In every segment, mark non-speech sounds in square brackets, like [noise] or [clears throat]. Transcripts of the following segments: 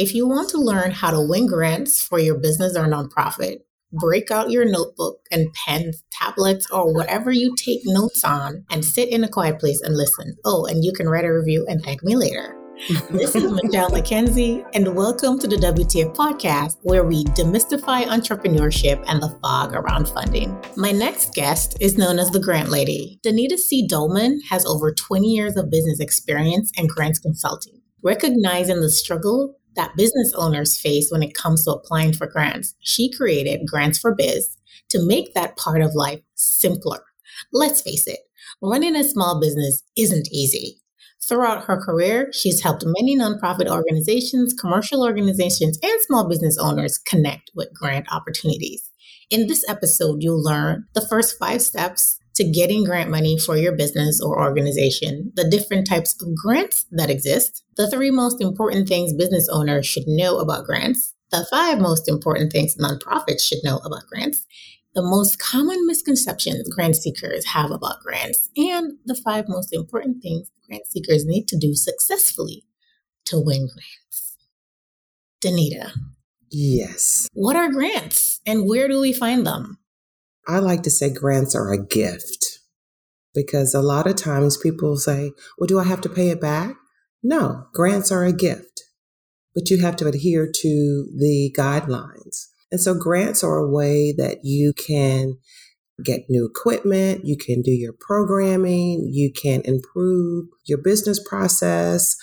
If you want to learn how to win grants for your business or nonprofit, break out your notebook and pens, tablets, or whatever you take notes on and sit in a quiet place and listen. Oh, and you can write a review and thank me later. this is Michelle [laughs] McKenzie, and welcome to the WTF podcast, where we demystify entrepreneurship and the fog around funding. My next guest is known as the Grant Lady. Danita C. Dolman has over 20 years of business experience and grants consulting. Recognizing the struggle that business owners face when it comes to applying for grants, she created Grants for Biz to make that part of life simpler. Let's face it, running a small business isn't easy. Throughout her career, she's helped many nonprofit organizations, commercial organizations, and small business owners connect with grant opportunities. In this episode, you'll learn the first five steps to getting grant money for your business or organization, the different types of grants that exist, the three most important things business owners should know about grants, the five most important things nonprofits should know about grants, the most common misconceptions grant seekers have about grants, and the five most important things grant seekers need to do successfully to win grants. Danita. Yes. What are grants and where do we find them? I like to say grants are a gift because a lot of times people say, well, do I have to pay it back? No, grants are a gift, but you have to adhere to the guidelines. And so grants are a way that you can get new equipment, you can do your programming, you can improve your business process,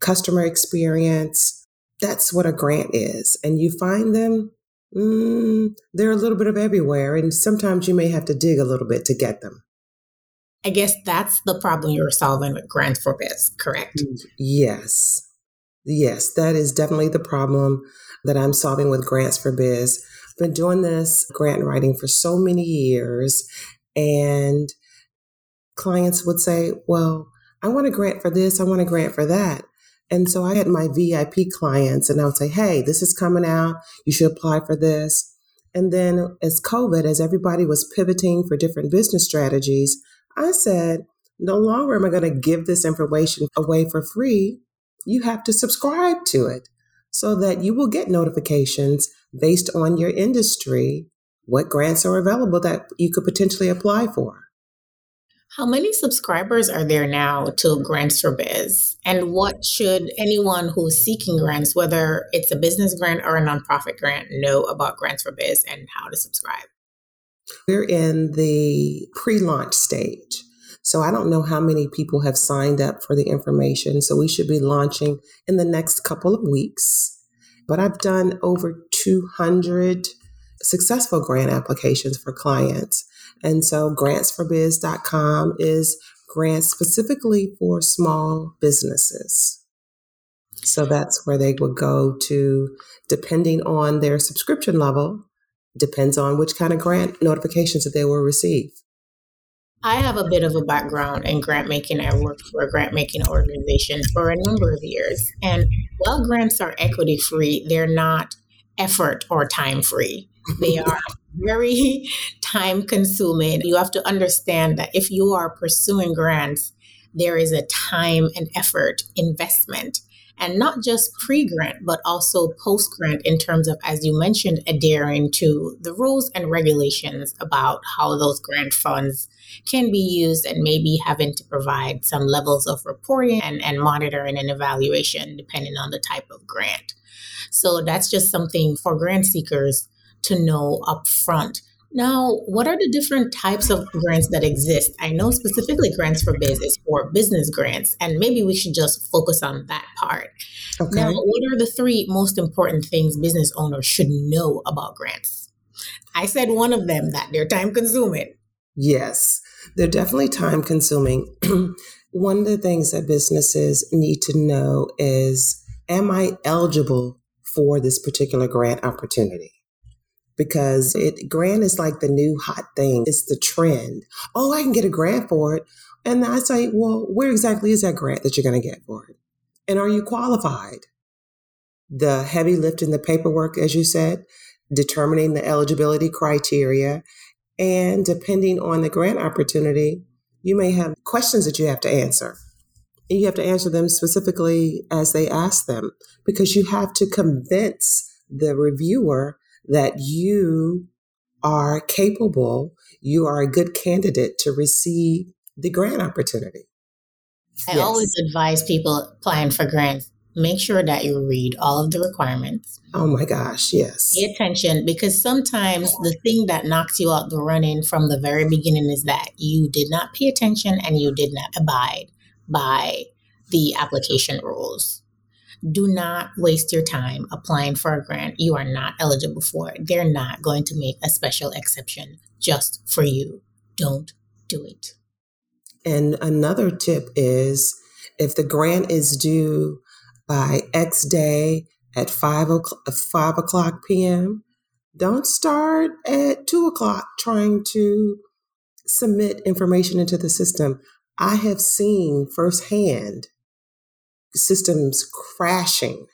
customer experience. That's what a grant is. And you find them, mm, they're a little bit of everywhere. And sometimes you may have to dig a little bit to get them. I guess that's the problem you're solving with Grants for Biz, correct? Yes. Yes, that is definitely the problem that I'm solving with Grants for Biz. I've been doing this grant writing for so many years, and clients would say, Well, I want a grant for this, I want a grant for that. And so I had my VIP clients, and I would say, Hey, this is coming out. You should apply for this. And then, as COVID, as everybody was pivoting for different business strategies, I said, No longer am I going to give this information away for free you have to subscribe to it so that you will get notifications based on your industry, what grants are available that you could potentially apply for. How many subscribers are there now to Grants for Biz? And what should anyone who's seeking grants, whether it's a business grant or a nonprofit grant, know about Grants for Biz and how to subscribe? We're in the pre launch stage. So I don't know how many people have signed up for the information. So we should be launching in the next couple of weeks. But I've done over 200 successful grant applications for clients. And so grantsforbiz.com is grants specifically for small businesses. So that's where they would go to, depending on their subscription level, depends on which kind of grant notifications that they will receive. I have a bit of a background in grant making. I worked for a grant making organization for a number of years. And while grants are equity free, they're not effort or time free. They are very [laughs] time consuming. You have to understand that if you are pursuing grants, there is a time and effort investment and not just pre grant, but also post grant in terms of, as you mentioned, adhering to the rules and regulations about how those grant funds can be used and maybe having to provide some levels of reporting and, and monitoring and evaluation depending on the type of grant. So that's just something for grant seekers to know upfront. Now, what are the different types of grants that exist? I know specifically Grants for business or business grants, and maybe we should just focus on that part. Okay. Now, what are the three most important things business owners should know about grants? I said one of them that they're time consuming. Yes, they're definitely time consuming. [clears throat] One of the things that businesses need to know is Am I eligible for this particular grant opportunity? Because it grant is like the new hot thing. It's the trend. Oh, I can get a grant for it. And I say, well, where exactly is that grant that you're going to get for it? And are you qualified? The heavy lift in the paperwork, as you said, determining the eligibility criteria and depending on the grant opportunity, you may have questions that you have to answer. And you have to answer them specifically as they ask them because you have to convince the reviewer that you are capable, you are a good candidate to receive the grant opportunity. I yes. always advise people applying for grants make sure that you read all of the requirements. Oh my gosh, yes. Pay attention because sometimes the thing that knocks you out the running from the very beginning is that you did not pay attention and you did not abide by the application rules. Do not waste your time applying for a grant you are not eligible for. They're not going to make a special exception just for you. Don't do it. And another tip is if the grant is due by X day at 5 o'clock, 5 o'clock p.m., don't start at 2 o'clock trying to submit information into the system. I have seen firsthand systems crashing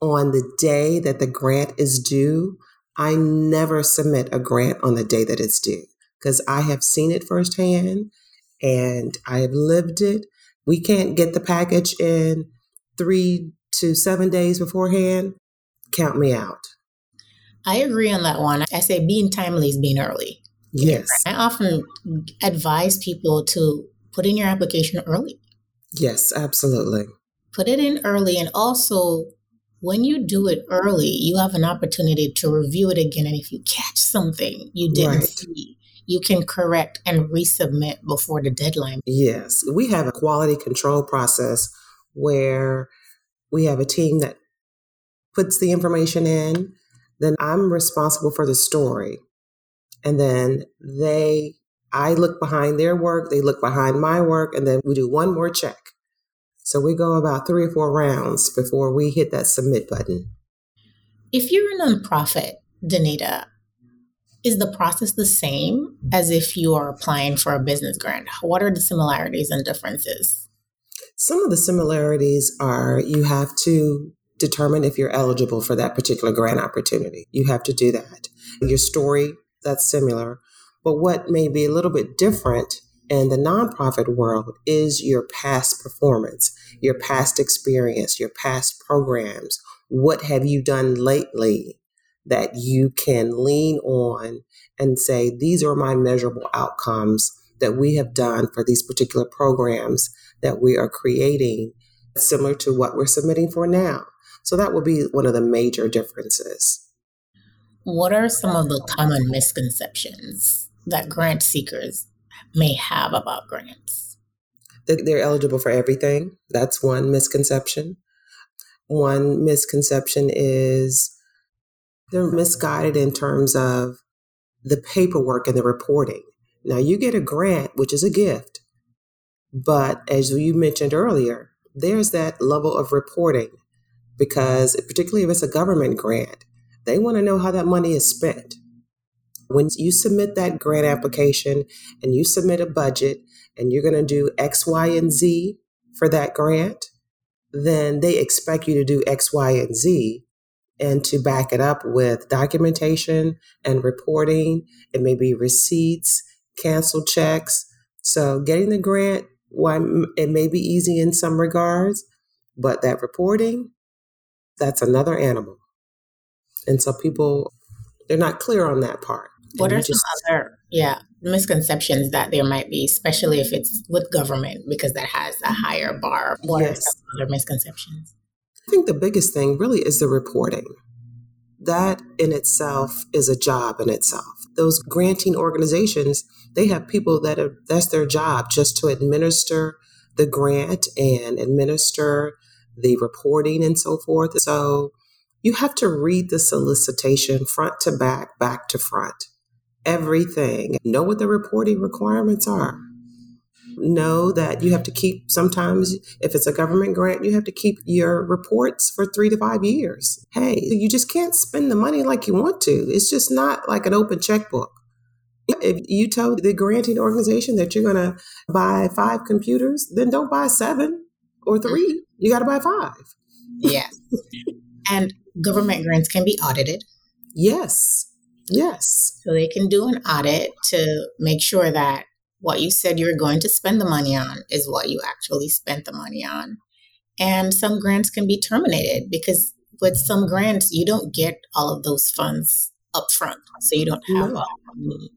on the day that the grant is due. I never submit a grant on the day that it's due because I have seen it firsthand and I have lived it. We can't get the package in three to seven days beforehand. Count me out. I agree on that one. I say being timely is being early. Yes. I often advise people to put in your application early. Yes, absolutely. Put it in early. And also, when you do it early, you have an opportunity to review it again. And if you catch something you didn't right. see, you can correct and resubmit before the deadline. Yes. We have a quality control process where we have a team that puts the information in. Then I'm responsible for the story. And then they I look behind their work, they look behind my work, and then we do one more check. So we go about three or four rounds before we hit that submit button. If you're a nonprofit, Danita, is the process the same as if you are applying for a business grant? What are the similarities and differences? Some of the similarities are you have to determine if you're eligible for that particular grant opportunity. You have to do that. Your story, that's similar. But what may be a little bit different in the nonprofit world is your past performance, your past experience, your past programs. What have you done lately that you can lean on and say, these are my measurable outcomes that we have done for these particular programs that we are creating, similar to what we're submitting for now. So that will be one of the major differences. What are some of the common misconceptions that grant seekers may have about grants? They're eligible for everything. That's one misconception. One misconception is they're misguided in terms of the paperwork and the reporting. Now, you get a grant, which is a gift, but as you mentioned earlier, there's that level of reporting because, particularly if it's a government grant, they want to know how that money is spent. When you submit that grant application and you submit a budget and you're going to do X, Y, and Z for that grant, then they expect you to do X, Y, and Z and to back it up with documentation and reporting. It may be receipts, canceled checks. So getting the grant, why it may be easy in some regards, but that reporting, that's another animal. And so people, they're not clear on that part. What are just, some other, yeah, misconceptions that there might be, especially if it's with government, because that has a higher bar? What yes. are some other misconceptions? I think the biggest thing really is the reporting. That in itself is a job in itself. Those granting organizations, they have people that are that's their job just to administer the grant and administer the reporting and so forth. So you have to read the solicitation front to back, back to front everything. Know what the reporting requirements are. Know that you have to keep, sometimes, if it's a government grant, you have to keep your reports for three to five years. Hey, you just can't spend the money like you want to. It's just not like an open checkbook. If you tell the granting organization that you're going to buy five computers, then don't buy seven or three. You got to buy five. Yes. and government grants can be audited. Yes. Yes. So they can do an audit to make sure that what you said you're going to spend the money on is what you actually spent the money on. And some grants can be terminated because with some grants, you don't get all of those funds up front. So you don't have no. all money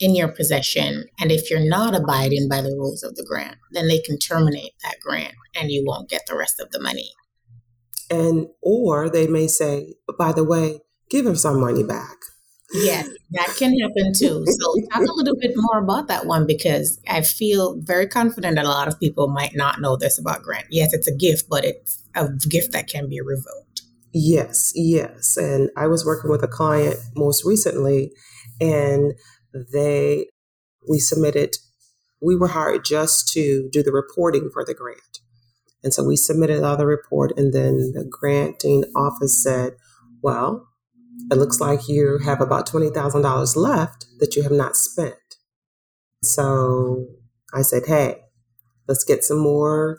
in your possession. And if you're not abiding by the rules of the grant, then they can terminate that grant and you won't get the rest of the money. And or they may say, by the way, give him some money back. Yes, that can happen too. So talk a little bit more about that one because I feel very confident that a lot of people might not know this about grant. Yes, it's a gift, but it's a gift that can be revoked. Yes, yes. And I was working with a client most recently and they we submitted we were hired just to do the reporting for the grant. And so we submitted all the report and then the granting office said, well, it looks like you have about $20,000 left that you have not spent. So I said, hey, let's get some more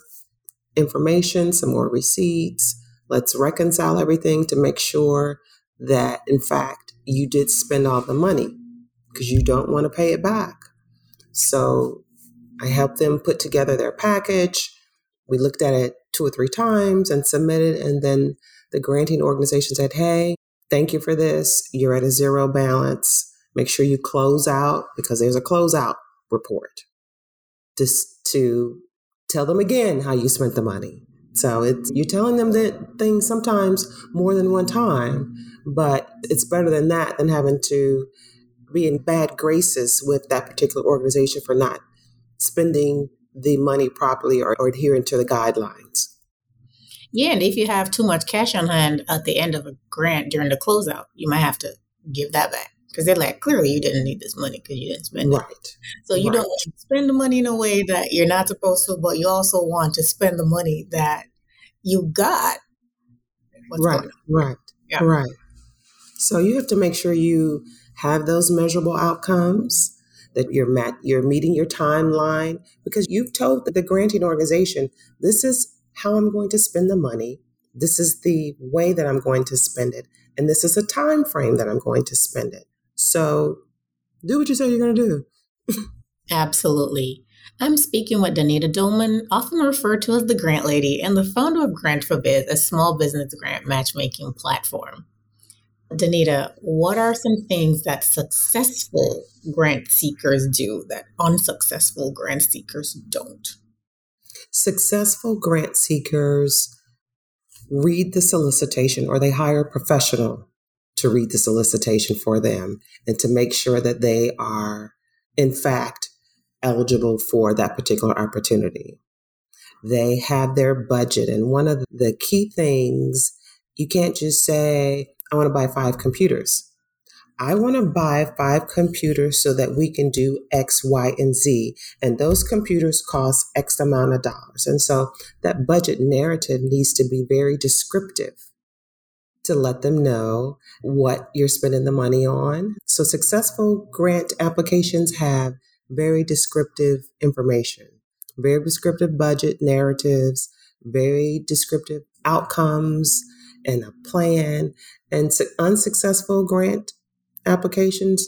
information, some more receipts. Let's reconcile everything to make sure that, in fact, you did spend all the money because you don't want to pay it back. So I helped them put together their package. We looked at it two or three times and submitted. And then the granting organization said, hey, thank you for this. You're at a zero balance. Make sure you close out because there's a closeout report just to tell them again how you spent the money. So it's you're telling them that things sometimes more than one time, but it's better than that than having to be in bad graces with that particular organization for not spending the money properly or, or adhering to the guidelines. Yeah, and if you have too much cash on hand at the end of a grant during the closeout, you might have to give that back because they're like, clearly you didn't need this money because you didn't spend it. Right. So you right. don't want to spend the money in a way that you're not supposed to, but you also want to spend the money that you got. What's right. Right. Yeah. Right. So you have to make sure you have those measurable outcomes that you're met, you're meeting your timeline because you've told the granting organization this is how I'm going to spend the money. This is the way that I'm going to spend it. And this is a time frame that I'm going to spend it. So do what you say you're going to do. [laughs] Absolutely. I'm speaking with Danita Dolman, often referred to as the Grant Lady, and the founder of Grant for Biz, a small business grant matchmaking platform. Danita, what are some things that successful grant seekers do that unsuccessful grant seekers don't? Successful grant seekers read the solicitation or they hire a professional to read the solicitation for them and to make sure that they are, in fact, eligible for that particular opportunity. They have their budget. And one of the key things, you can't just say, I want to buy five computers. I want to buy five computers so that we can do X, Y, and Z. And those computers cost X amount of dollars. And so that budget narrative needs to be very descriptive to let them know what you're spending the money on. So successful grant applications have very descriptive information, very descriptive budget narratives, very descriptive outcomes and a plan. And unsuccessful grant applications.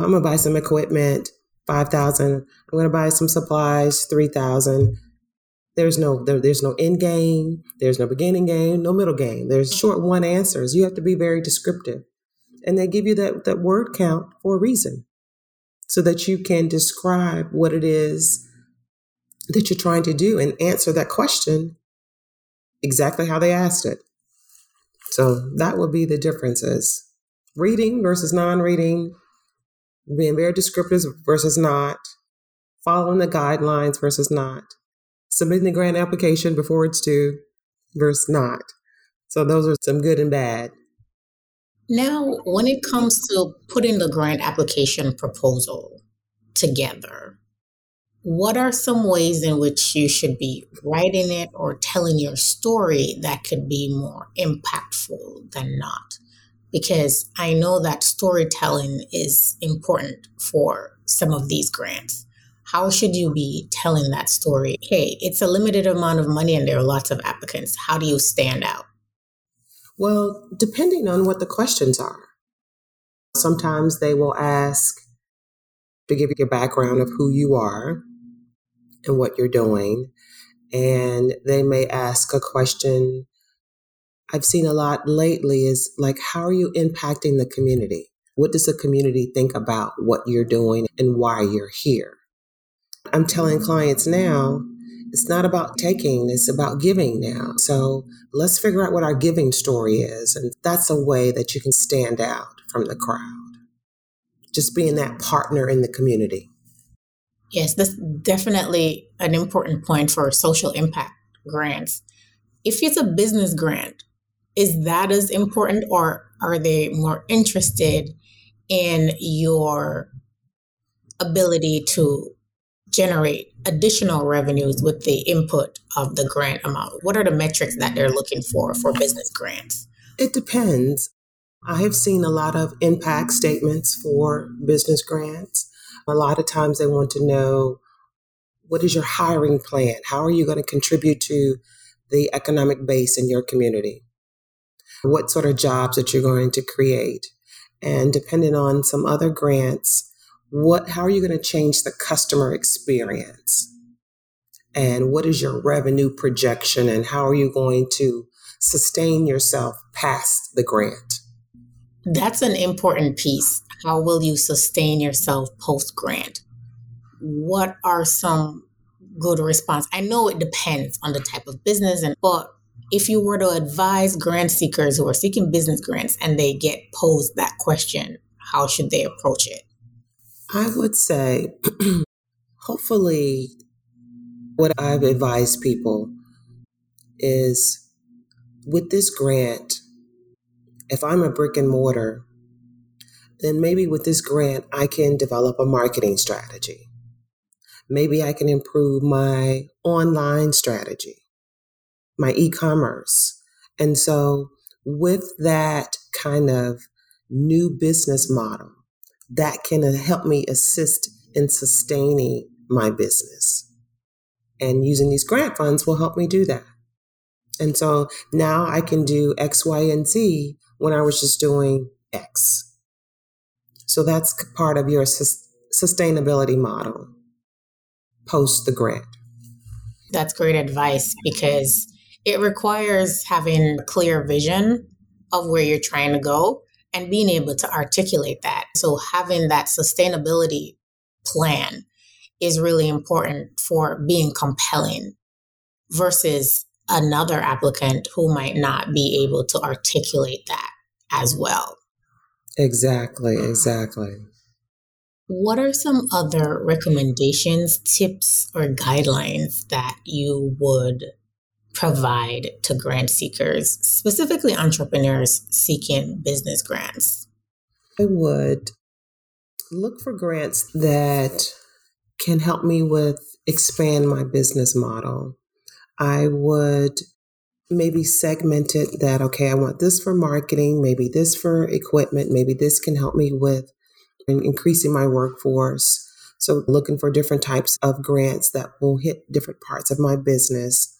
I'm gonna buy some equipment, five thousand. I'm gonna buy some supplies, three thousand. There's no there, there's no end game. There's no beginning game. No middle game. There's short one answers. You have to be very descriptive, and they give you that that word count for a reason, so that you can describe what it is that you're trying to do and answer that question exactly how they asked it. So that would be the differences reading versus non reading, being very descriptive versus not, following the guidelines versus not, submitting the grant application before it's due versus not. So those are some good and bad. Now, when it comes to putting the grant application proposal together, what are some ways in which you should be writing it or telling your story that could be more impactful than not? Because I know that storytelling is important for some of these grants. How should you be telling that story? Hey, it's a limited amount of money and there are lots of applicants. How do you stand out? Well, depending on what the questions are. Sometimes they will ask, to give you a background of who you are and what you're doing. And they may ask a question I've seen a lot lately is like, how are you impacting the community? What does the community think about what you're doing and why you're here? I'm telling clients now, it's not about taking, it's about giving now. So let's figure out what our giving story is. And that's a way that you can stand out from the crowd. Just being that partner in the community. Yes, that's definitely an important point for social impact grants. If it's a business grant, is that as important or are they more interested in your ability to generate additional revenues with the input of the grant amount? What are the metrics that they're looking for for business grants? It depends. I have seen a lot of impact statements for business grants. A lot of times they want to know what is your hiring plan? How are you going to contribute to the economic base in your community? What sort of jobs that you're going to create? And depending on some other grants, what how are you going to change the customer experience? And what is your revenue projection and how are you going to sustain yourself past the grant? That's an important piece. How will you sustain yourself post grant? What are some good response? I know it depends on the type of business and but if you were to advise grant seekers who are seeking business grants and they get posed that question, how should they approach it? I would say, [clears throat] hopefully, what I've advised people is with this grant, if I'm a brick and mortar, then maybe with this grant, I can develop a marketing strategy. Maybe I can improve my online strategy my e-commerce. And so with that kind of new business model, that can help me assist in sustaining my business. And using these grant funds will help me do that. And so now I can do X, Y, and Z when I was just doing X. So that's part of your sustainability model post the grant. That's great advice because it requires having clear vision of where you're trying to go and being able to articulate that. So having that sustainability plan is really important for being compelling versus another applicant who might not be able to articulate that as well. Exactly, exactly. What are some other recommendations, tips, or guidelines that you would provide to grant seekers, specifically entrepreneurs seeking business grants? I would look for grants that can help me with expand my business model. I would maybe segment it that okay, I want this for marketing, maybe this for equipment, maybe this can help me with increasing my workforce. So looking for different types of grants that will hit different parts of my business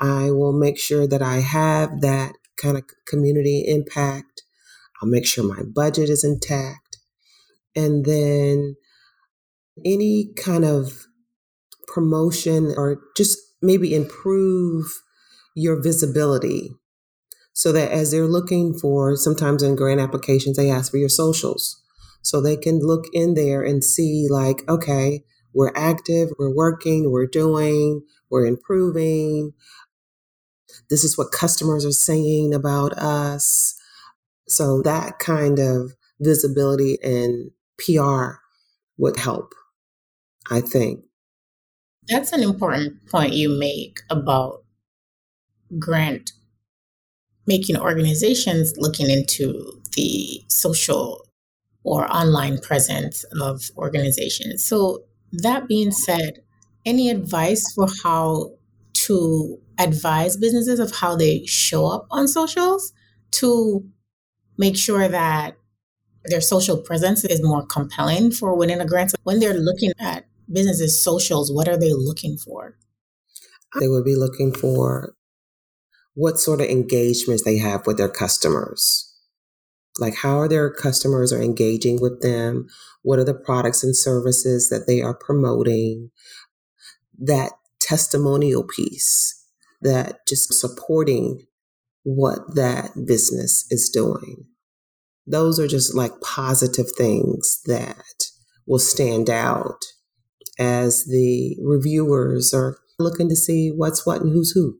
I will make sure that I have that kind of community impact. I'll make sure my budget is intact. And then any kind of promotion or just maybe improve your visibility so that as they're looking for sometimes in grant applications they ask for your socials so they can look in there and see like okay we're active we're working we're doing we're improving this is what customers are saying about us. So that kind of visibility and PR would help, I think. That's an important point you make about grant making organizations looking into the social or online presence of organizations. So, that being said, any advice for how to advise businesses of how they show up on socials to make sure that their social presence is more compelling for winning a grant. When they're looking at businesses' socials, what are they looking for? They would be looking for what sort of engagements they have with their customers. Like how are their customers are engaging with them? What are the products and services that they are promoting? That testimonial piece, that just supporting what that business is doing. Those are just like positive things that will stand out as the reviewers are looking to see what's what and who's who.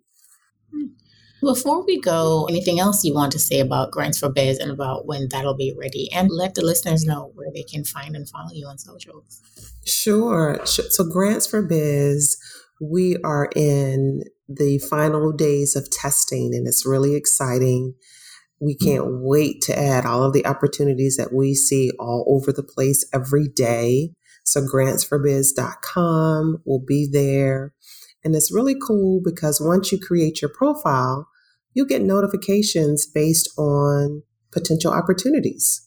Before we go, anything else you want to say about Grants for Biz and about when that'll be ready? And let the listeners know where they can find and follow you on socials. Sure. So, Grants for Biz, we are in the final days of testing, and it's really exciting. We can't wait to add all of the opportunities that we see all over the place every day. So, grantsforbiz.com will be there. And it's really cool because once you create your profile, you'll get notifications based on potential opportunities.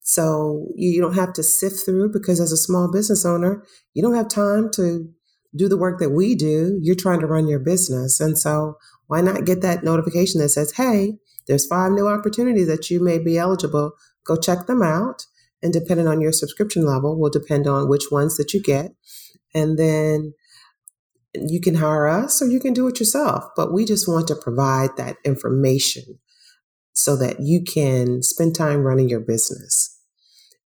So you don't have to sift through because as a small business owner, you don't have time to do the work that we do. You're trying to run your business. And so why not get that notification that says, hey, there's five new opportunities that you may be eligible. Go check them out. And depending on your subscription level, will depend on which ones that you get. And then you can hire us or you can do it yourself, but we just want to provide that information so that you can spend time running your business.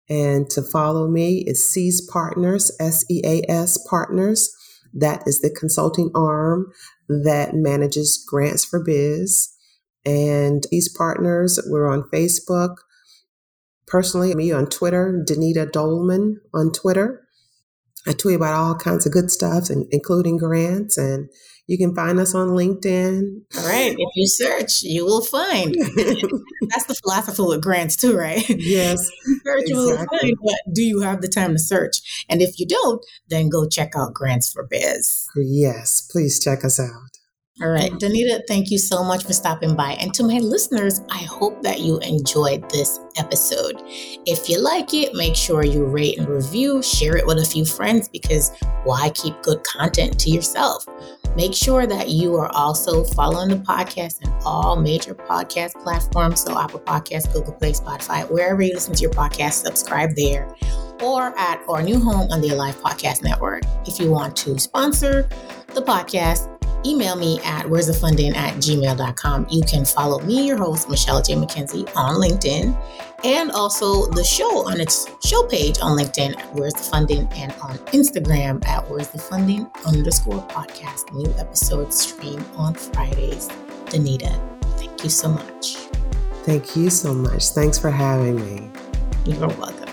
And to follow me is Seas Partners, S E A S Partners. That is the consulting arm that manages grants for biz. And these partners, we're on Facebook. Personally, me on Twitter, Danita Dolman on Twitter. I tweet about all kinds of good stuff, including grants, and you can find us on LinkedIn. All right. If you search, you will find. [laughs] That's the philosophy with grants too, right? Yes. [laughs] search, exactly. you will find, but do you have the time to search? And if you don't, then go check out Grants for Biz. Yes, please check us out. All right, mm-hmm. Danita, thank you so much for stopping by. And to my listeners, I hope that you enjoyed this episode. If you like it, make sure you rate and review, share it with a few friends because why keep good content to yourself? Make sure that you are also following the podcast in all major podcast platforms. So, Apple Podcasts, Google Play, Spotify, wherever you listen to your podcast, subscribe there or at our new home on the Alive Podcast Network. If you want to sponsor the podcast, email me at where's the funding at gmail.com. You can follow me, your host, Michelle J. McKenzie, on LinkedIn and also the show on its show page on LinkedIn Where's the Funding and on Instagram at Where's the Funding underscore podcast. New episodes stream on Fridays. Danita, thank you so much. Thank you so much. Thanks for having me. You're welcome.